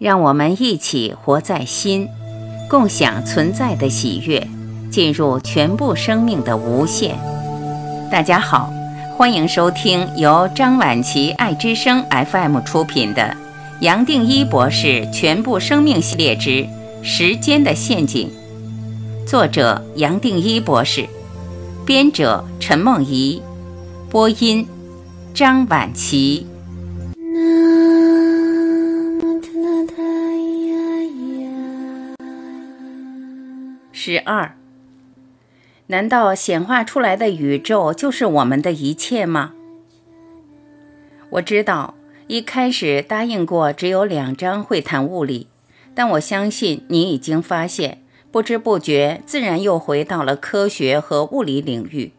让我们一起活在心，共享存在的喜悦，进入全部生命的无限。大家好，欢迎收听由张晚琪爱之声 FM 出品的《杨定一博士全部生命系列之时间的陷阱》，作者杨定一博士，编者陈梦怡，播音张晚琪。十二，难道显化出来的宇宙就是我们的一切吗？我知道一开始答应过只有两章会谈物理，但我相信你已经发现，不知不觉自然又回到了科学和物理领域。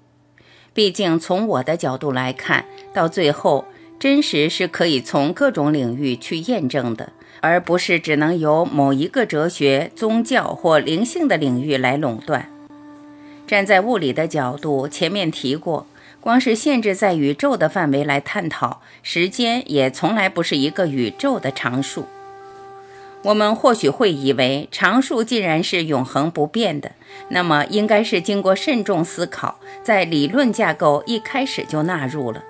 毕竟从我的角度来看，到最后真实是可以从各种领域去验证的。而不是只能由某一个哲学、宗教或灵性的领域来垄断。站在物理的角度，前面提过，光是限制在宇宙的范围来探讨，时间也从来不是一个宇宙的常数。我们或许会以为，常数既然是永恒不变的，那么应该是经过慎重思考，在理论架构一开始就纳入了。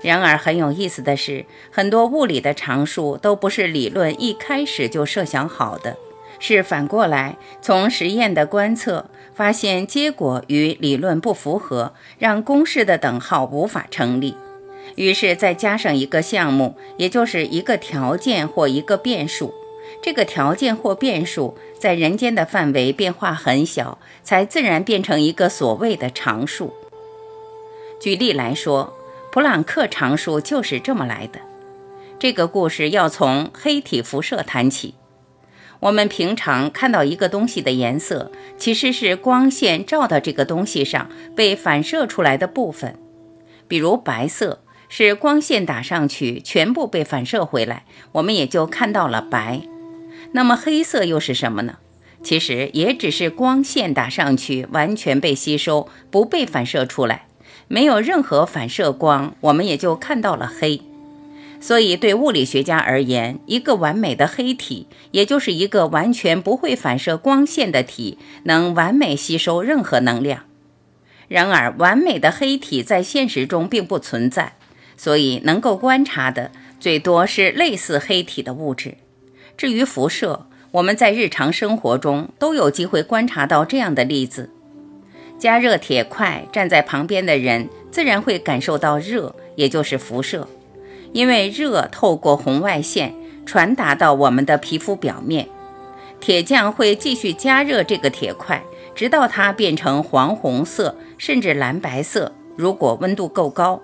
然而很有意思的是，很多物理的常数都不是理论一开始就设想好的，是反过来从实验的观测发现结果与理论不符合，让公式的等号无法成立，于是再加上一个项目，也就是一个条件或一个变数。这个条件或变数在人间的范围变化很小，才自然变成一个所谓的常数。举例来说。普朗克常数就是这么来的。这个故事要从黑体辐射谈起。我们平常看到一个东西的颜色，其实是光线照到这个东西上被反射出来的部分。比如白色是光线打上去，全部被反射回来，我们也就看到了白。那么黑色又是什么呢？其实也只是光线打上去，完全被吸收，不被反射出来。没有任何反射光，我们也就看到了黑。所以，对物理学家而言，一个完美的黑体，也就是一个完全不会反射光线的体，能完美吸收任何能量。然而，完美的黑体在现实中并不存在，所以能够观察的最多是类似黑体的物质。至于辐射，我们在日常生活中都有机会观察到这样的例子。加热铁块，站在旁边的人自然会感受到热，也就是辐射，因为热透过红外线传达到我们的皮肤表面。铁匠会继续加热这个铁块，直到它变成黄红色，甚至蓝白色。如果温度够高，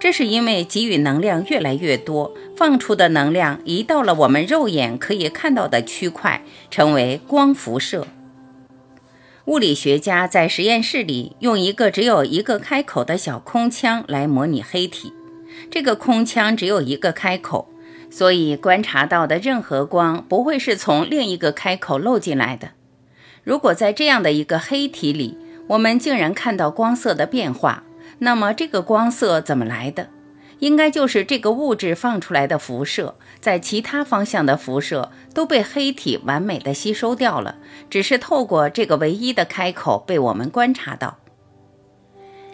这是因为给予能量越来越多，放出的能量移到了我们肉眼可以看到的区块，成为光辐射。物理学家在实验室里用一个只有一个开口的小空腔来模拟黑体。这个空腔只有一个开口，所以观察到的任何光不会是从另一个开口漏进来的。如果在这样的一个黑体里，我们竟然看到光色的变化，那么这个光色怎么来的？应该就是这个物质放出来的辐射，在其他方向的辐射都被黑体完美的吸收掉了，只是透过这个唯一的开口被我们观察到。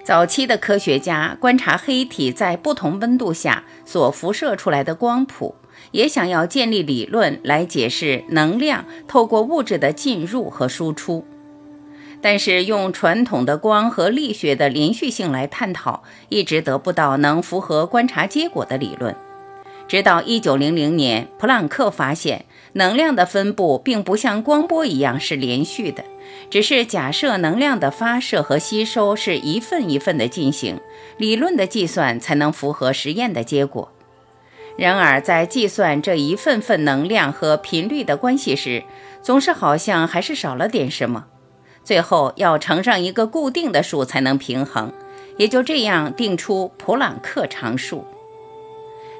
早期的科学家观察黑体在不同温度下所辐射出来的光谱，也想要建立理论来解释能量透过物质的进入和输出。但是用传统的光和力学的连续性来探讨，一直得不到能符合观察结果的理论。直到一九零零年，普朗克发现能量的分布并不像光波一样是连续的，只是假设能量的发射和吸收是一份一份的进行，理论的计算才能符合实验的结果。然而，在计算这一份份能量和频率的关系时，总是好像还是少了点什么。最后要乘上一个固定的数才能平衡，也就这样定出普朗克常数。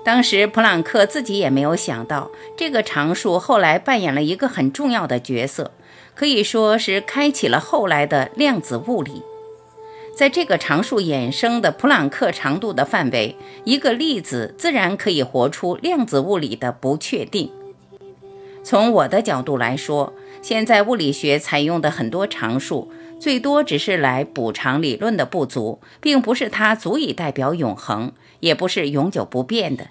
当时普朗克自己也没有想到，这个常数后来扮演了一个很重要的角色，可以说是开启了后来的量子物理。在这个常数衍生的普朗克长度的范围，一个粒子自然可以活出量子物理的不确定。从我的角度来说，现在物理学采用的很多常数，最多只是来补偿理论的不足，并不是它足以代表永恒，也不是永久不变的。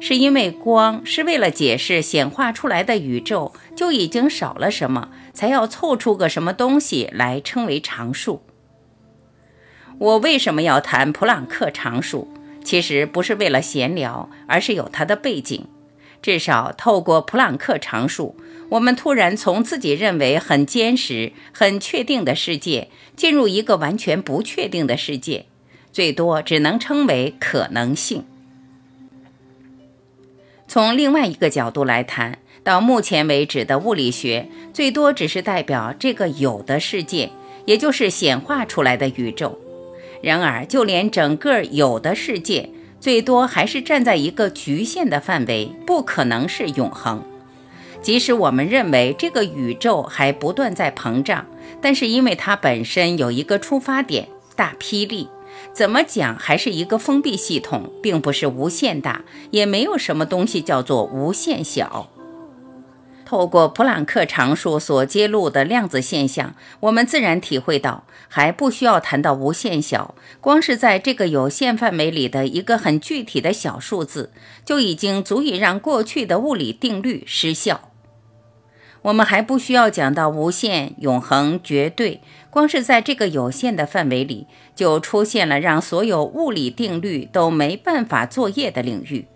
是因为光是为了解释显化出来的宇宙就已经少了什么，才要凑出个什么东西来称为常数。我为什么要谈普朗克常数？其实不是为了闲聊，而是有它的背景。至少透过普朗克常数，我们突然从自己认为很坚实、很确定的世界，进入一个完全不确定的世界，最多只能称为可能性。从另外一个角度来谈，到目前为止的物理学，最多只是代表这个有的世界，也就是显化出来的宇宙。然而，就连整个有的世界，最多还是站在一个局限的范围，不可能是永恒。即使我们认为这个宇宙还不断在膨胀，但是因为它本身有一个出发点——大霹雳，怎么讲还是一个封闭系统，并不是无限大，也没有什么东西叫做无限小。透过普朗克常数所揭露的量子现象，我们自然体会到，还不需要谈到无限小，光是在这个有限范围里的一个很具体的小数字，就已经足以让过去的物理定律失效。我们还不需要讲到无限、永恒、绝对，光是在这个有限的范围里，就出现了让所有物理定律都没办法作业的领域。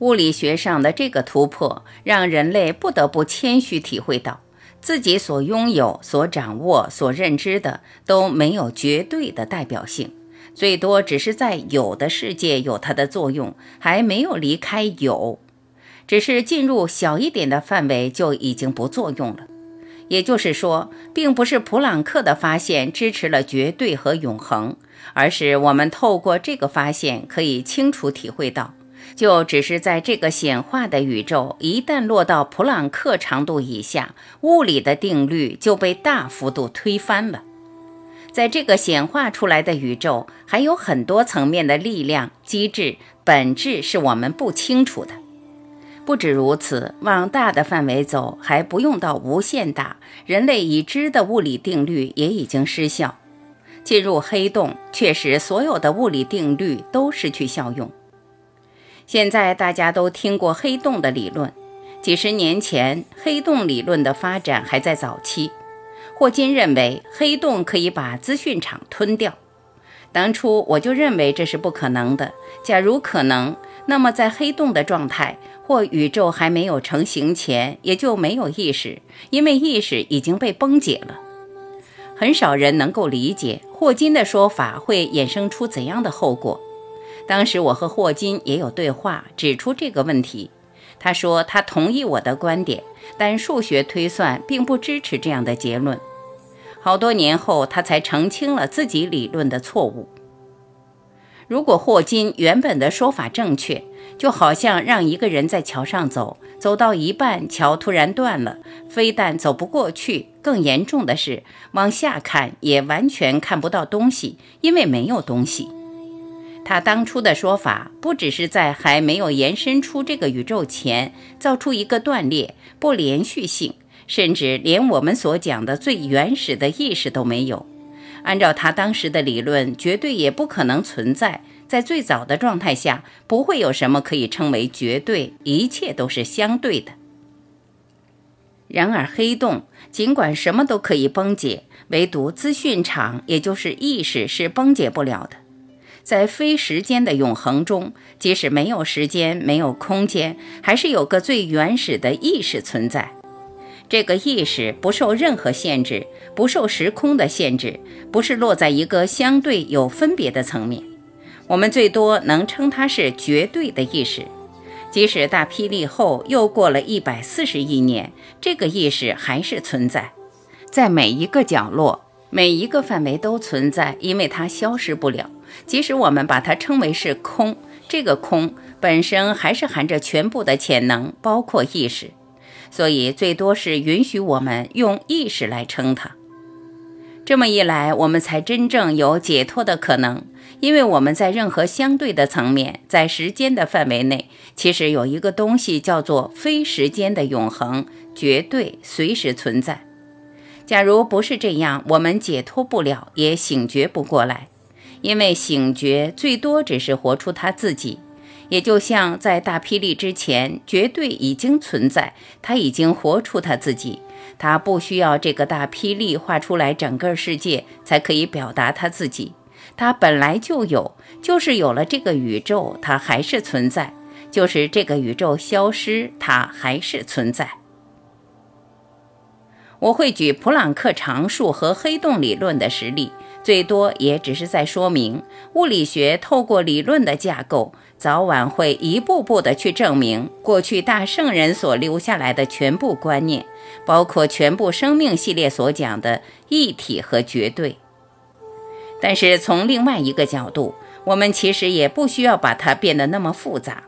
物理学上的这个突破，让人类不得不谦虚体会到，自己所拥有、所掌握、所认知的都没有绝对的代表性，最多只是在有的世界有它的作用，还没有离开有，只是进入小一点的范围就已经不作用了。也就是说，并不是普朗克的发现支持了绝对和永恒，而是我们透过这个发现可以清楚体会到。就只是在这个显化的宇宙，一旦落到普朗克长度以下，物理的定律就被大幅度推翻了。在这个显化出来的宇宙，还有很多层面的力量机制本质是我们不清楚的。不止如此，往大的范围走，还不用到无限大，人类已知的物理定律也已经失效。进入黑洞，确实所有的物理定律都失去效用。现在大家都听过黑洞的理论，几十年前黑洞理论的发展还在早期。霍金认为黑洞可以把资讯场吞掉，当初我就认为这是不可能的。假如可能，那么在黑洞的状态或宇宙还没有成型前，也就没有意识，因为意识已经被崩解了。很少人能够理解霍金的说法会衍生出怎样的后果。当时我和霍金也有对话，指出这个问题。他说他同意我的观点，但数学推算并不支持这样的结论。好多年后，他才澄清了自己理论的错误。如果霍金原本的说法正确，就好像让一个人在桥上走，走到一半，桥突然断了，非但走不过去，更严重的是往下看也完全看不到东西，因为没有东西。他当初的说法，不只是在还没有延伸出这个宇宙前造出一个断裂、不连续性，甚至连我们所讲的最原始的意识都没有。按照他当时的理论，绝对也不可能存在。在最早的状态下，不会有什么可以称为绝对，一切都是相对的。然而，黑洞尽管什么都可以崩解，唯独资讯场，也就是意识，是崩解不了的。在非时间的永恒中，即使没有时间、没有空间，还是有个最原始的意识存在。这个意识不受任何限制，不受时空的限制，不是落在一个相对有分别的层面。我们最多能称它是绝对的意识。即使大霹雳后又过了一百四十亿年，这个意识还是存在，在每一个角落、每一个范围都存在，因为它消失不了。即使我们把它称为是空，这个空本身还是含着全部的潜能，包括意识，所以最多是允许我们用意识来称它。这么一来，我们才真正有解脱的可能，因为我们在任何相对的层面，在时间的范围内，其实有一个东西叫做非时间的永恒，绝对随时存在。假如不是这样，我们解脱不了，也醒觉不过来，因为醒觉最多只是活出他自己。也就像在大霹雳之前，绝对已经存在，他已经活出他自己，他不需要这个大霹雳画出来整个世界才可以表达他自己。它本来就有，就是有了这个宇宙，它还是存在；就是这个宇宙消失，它还是存在。我会举普朗克常数和黑洞理论的实例，最多也只是在说明物理学透过理论的架构，早晚会一步步的去证明过去大圣人所留下来的全部观念，包括全部生命系列所讲的一体和绝对。但是从另外一个角度，我们其实也不需要把它变得那么复杂，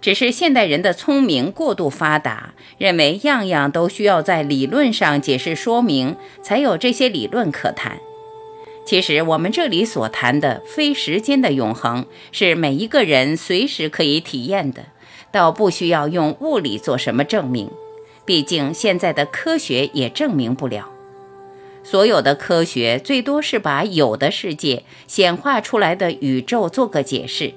只是现代人的聪明过度发达，认为样样都需要在理论上解释说明，才有这些理论可谈。其实我们这里所谈的非时间的永恒，是每一个人随时可以体验的，倒不需要用物理做什么证明，毕竟现在的科学也证明不了。所有的科学最多是把有的世界显化出来的宇宙做个解释，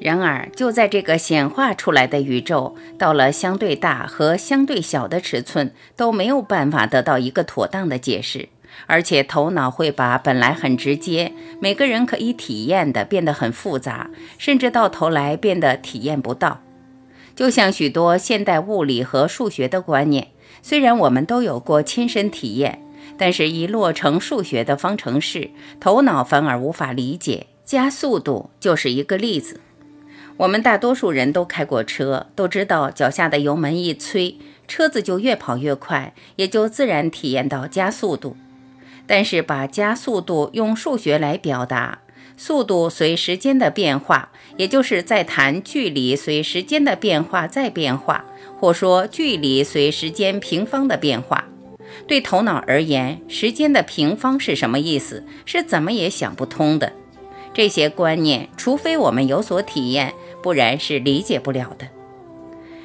然而就在这个显化出来的宇宙到了相对大和相对小的尺寸，都没有办法得到一个妥当的解释，而且头脑会把本来很直接、每个人可以体验的变得很复杂，甚至到头来变得体验不到。就像许多现代物理和数学的观念，虽然我们都有过亲身体验。但是，一落成数学的方程式，头脑反而无法理解。加速度就是一个例子。我们大多数人都开过车，都知道脚下的油门一催，车子就越跑越快，也就自然体验到加速度。但是，把加速度用数学来表达，速度随时间的变化，也就是在谈距离随时间的变化再变化，或说距离随时间平方的变化。对头脑而言，时间的平方是什么意思？是怎么也想不通的。这些观念，除非我们有所体验，不然是理解不了的。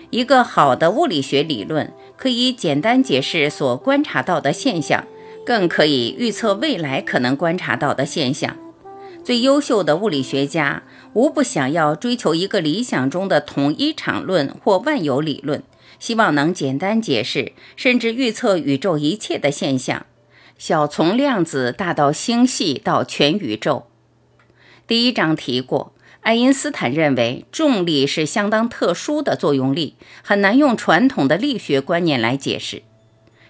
一个好的物理学理论可以简单解释所观察到的现象，更可以预测未来可能观察到的现象。最优秀的物理学家无不想要追求一个理想中的统一场论或万有理论。希望能简单解释，甚至预测宇宙一切的现象，小从量子，大到星系，到全宇宙。第一章提过，爱因斯坦认为重力是相当特殊的作用力，很难用传统的力学观念来解释。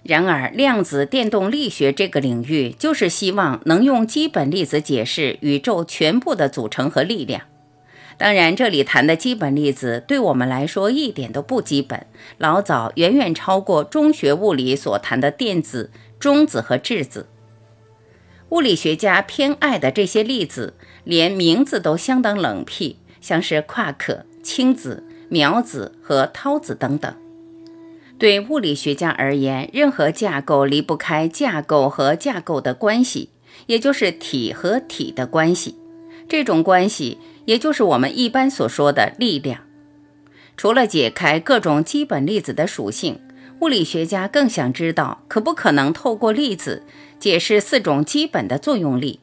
然而，量子电动力学这个领域就是希望能用基本粒子解释宇宙全部的组成和力量。当然，这里谈的基本粒子对我们来说一点都不基本，老早远远超过中学物理所谈的电子、中子和质子。物理学家偏爱的这些粒子，连名字都相当冷僻，像是夸克、氢子、渺子和涛子等等。对物理学家而言，任何架构离不开架构和架构的关系，也就是体和体的关系。这种关系。也就是我们一般所说的力量。除了解开各种基本粒子的属性，物理学家更想知道可不可能透过粒子解释四种基本的作用力：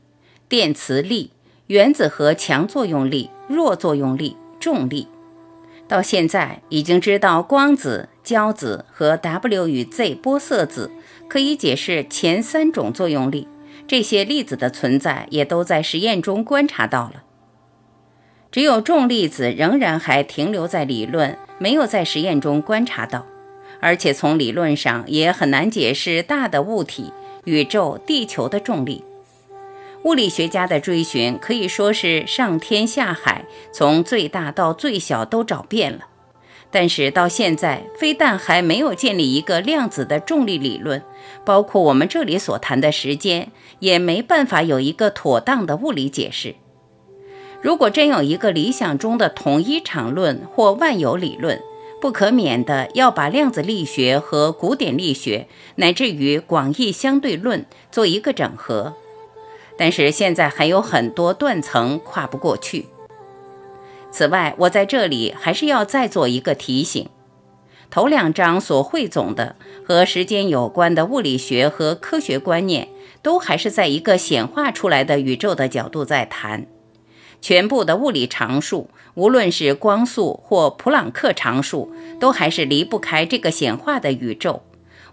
电磁力、原子核强作用力、弱作用力、重力。到现在已经知道光子、胶子和 W 与 Z 玻色子可以解释前三种作用力，这些粒子的存在也都在实验中观察到了。只有重粒子仍然还停留在理论，没有在实验中观察到，而且从理论上也很难解释大的物体、宇宙、地球的重力。物理学家的追寻可以说是上天下海，从最大到最小都找遍了，但是到现在，非但还没有建立一个量子的重力理论，包括我们这里所谈的时间，也没办法有一个妥当的物理解释。如果真有一个理想中的统一场论或万有理论，不可免的要把量子力学和古典力学乃至于广义相对论做一个整合。但是现在还有很多断层跨不过去。此外，我在这里还是要再做一个提醒：头两章所汇总的和时间有关的物理学和科学观念，都还是在一个显化出来的宇宙的角度在谈。全部的物理常数，无论是光速或普朗克常数，都还是离不开这个显化的宇宙。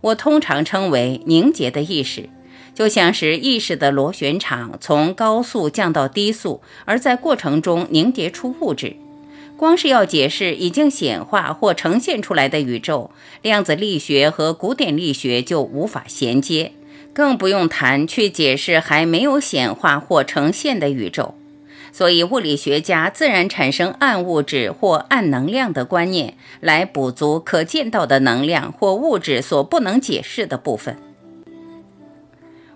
我通常称为凝结的意识。就像是意识的螺旋场从高速降到低速，而在过程中凝结出物质。光是要解释已经显化或呈现出来的宇宙，量子力学和古典力学就无法衔接，更不用谈去解释还没有显化或呈现的宇宙。所以，物理学家自然产生暗物质或暗能量的观念，来补足可见到的能量或物质所不能解释的部分。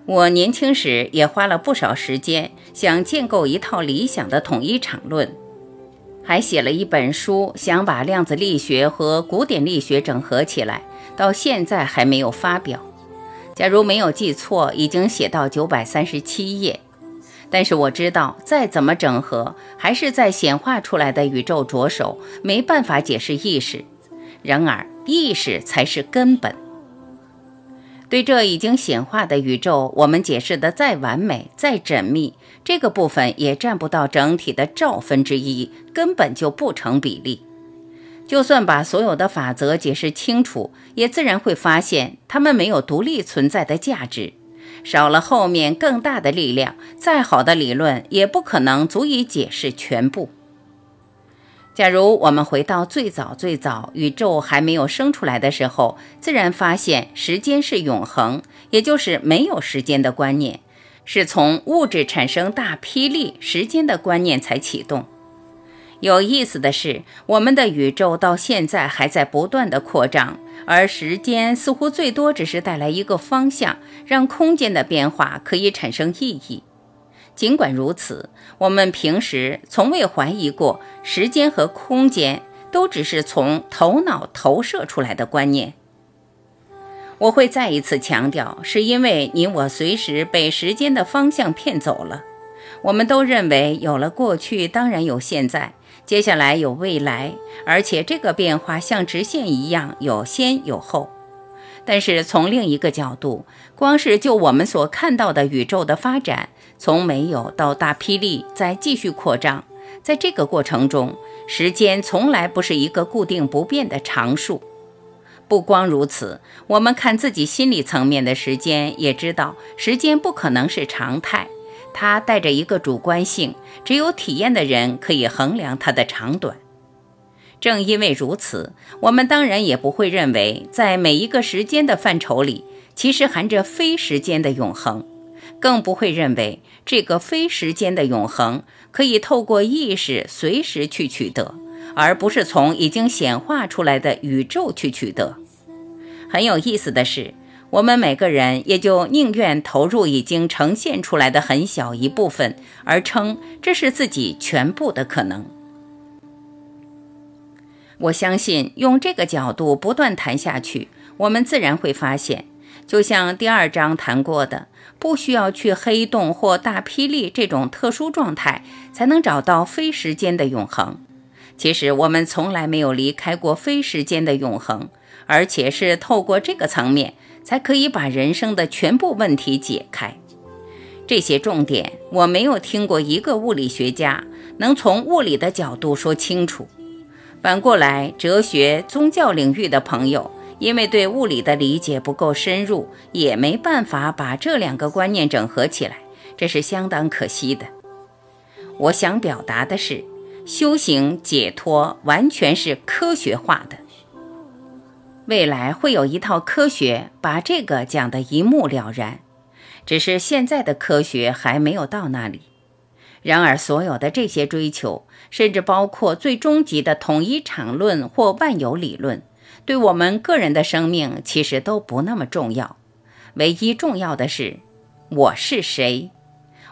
我年轻时也花了不少时间，想建构一套理想的统一场论，还写了一本书，想把量子力学和古典力学整合起来，到现在还没有发表。假如没有记错，已经写到九百三十七页。但是我知道，再怎么整合，还是在显化出来的宇宙着手，没办法解释意识。然而，意识才是根本。对这已经显化的宇宙，我们解释的再完美、再缜密，这个部分也占不到整体的兆分之一，根本就不成比例。就算把所有的法则解释清楚，也自然会发现它们没有独立存在的价值。少了后面更大的力量，再好的理论也不可能足以解释全部。假如我们回到最早最早宇宙还没有生出来的时候，自然发现时间是永恒，也就是没有时间的观念，是从物质产生大霹雳时间的观念才启动。有意思的是，我们的宇宙到现在还在不断的扩张，而时间似乎最多只是带来一个方向，让空间的变化可以产生意义。尽管如此，我们平时从未怀疑过时间和空间都只是从头脑投射出来的观念。我会再一次强调，是因为你我随时被时间的方向骗走了。我们都认为有了过去，当然有现在，接下来有未来，而且这个变化像直线一样有先有后。但是从另一个角度，光是就我们所看到的宇宙的发展。从没有到大霹雳，再继续扩张，在这个过程中，时间从来不是一个固定不变的常数。不光如此，我们看自己心理层面的时间，也知道时间不可能是常态，它带着一个主观性，只有体验的人可以衡量它的长短。正因为如此，我们当然也不会认为，在每一个时间的范畴里，其实含着非时间的永恒。更不会认为这个非时间的永恒可以透过意识随时去取得，而不是从已经显化出来的宇宙去取得。很有意思的是，我们每个人也就宁愿投入已经呈现出来的很小一部分，而称这是自己全部的可能。我相信用这个角度不断谈下去，我们自然会发现，就像第二章谈过的。不需要去黑洞或大霹雳这种特殊状态，才能找到非时间的永恒。其实我们从来没有离开过非时间的永恒，而且是透过这个层面，才可以把人生的全部问题解开。这些重点，我没有听过一个物理学家能从物理的角度说清楚。反过来，哲学、宗教领域的朋友。因为对物理的理解不够深入，也没办法把这两个观念整合起来，这是相当可惜的。我想表达的是，修行解脱完全是科学化的，未来会有一套科学把这个讲得一目了然，只是现在的科学还没有到那里。然而，所有的这些追求，甚至包括最终极的统一场论或万有理论。对我们个人的生命其实都不那么重要。唯一重要的是我是谁？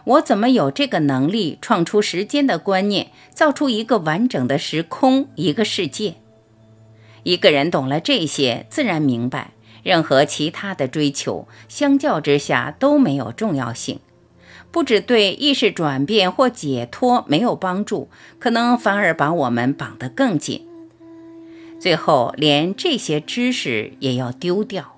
我怎么有这个能力创出时间的观念造出一个完整的时空一个世界？一个人懂了这些自然明白任何其他的追求相较之下都没有重要性。不只对意识转变或解脱没有帮助可能反而把我们绑得更紧。最后连这些知识也要丢掉。